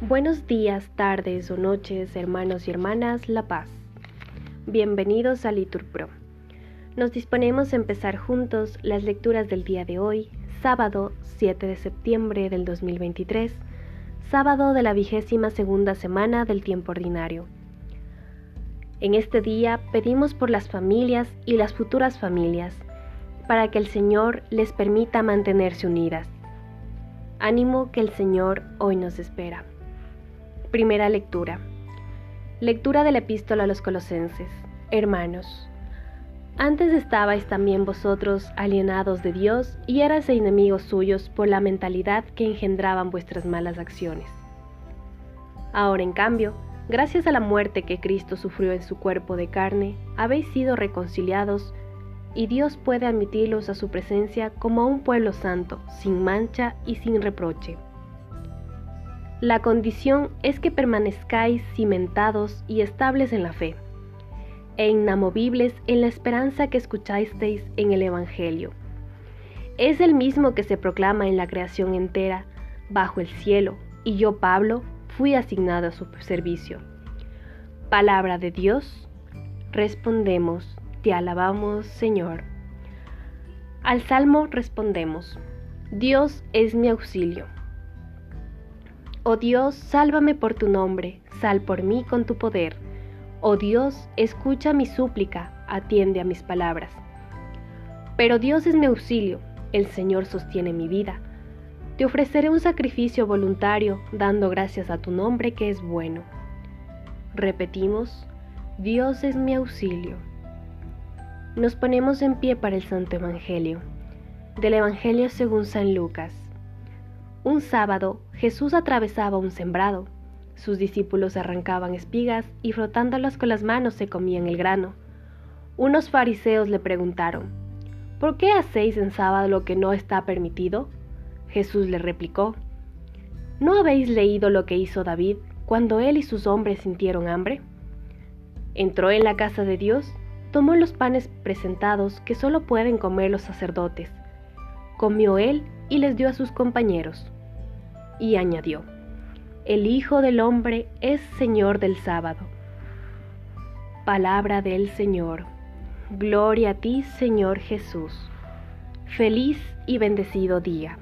Buenos días, tardes o noches, hermanos y hermanas La Paz. Bienvenidos a Liturpro. Nos disponemos a empezar juntos las lecturas del día de hoy, sábado 7 de septiembre del 2023, sábado de la vigésima segunda semana del tiempo ordinario. En este día pedimos por las familias y las futuras familias, para que el Señor les permita mantenerse unidas. Ánimo que el Señor hoy nos espera. Primera lectura. Lectura de la epístola a los colosenses. Hermanos, antes estabais también vosotros alienados de Dios y eras enemigos suyos por la mentalidad que engendraban vuestras malas acciones. Ahora, en cambio, gracias a la muerte que Cristo sufrió en su cuerpo de carne, habéis sido reconciliados y Dios puede admitirlos a su presencia como a un pueblo santo, sin mancha y sin reproche. La condición es que permanezcáis cimentados y estables en la fe, e inamovibles en la esperanza que escuchasteis en el Evangelio. Es el mismo que se proclama en la creación entera, bajo el cielo, y yo, Pablo, fui asignado a su servicio. Palabra de Dios, respondemos, te alabamos, Señor. Al Salmo respondemos, Dios es mi auxilio. Oh Dios, sálvame por tu nombre, sal por mí con tu poder. Oh Dios, escucha mi súplica, atiende a mis palabras. Pero Dios es mi auxilio, el Señor sostiene mi vida. Te ofreceré un sacrificio voluntario, dando gracias a tu nombre que es bueno. Repetimos, Dios es mi auxilio. Nos ponemos en pie para el Santo Evangelio. Del Evangelio según San Lucas. Un sábado Jesús atravesaba un sembrado. Sus discípulos arrancaban espigas y frotándolas con las manos se comían el grano. Unos fariseos le preguntaron, ¿Por qué hacéis en sábado lo que no está permitido? Jesús le replicó, ¿No habéis leído lo que hizo David cuando él y sus hombres sintieron hambre? Entró en la casa de Dios, tomó los panes presentados que solo pueden comer los sacerdotes, comió él y les dio a sus compañeros y añadió, El Hijo del Hombre es Señor del sábado. Palabra del Señor. Gloria a ti, Señor Jesús. Feliz y bendecido día.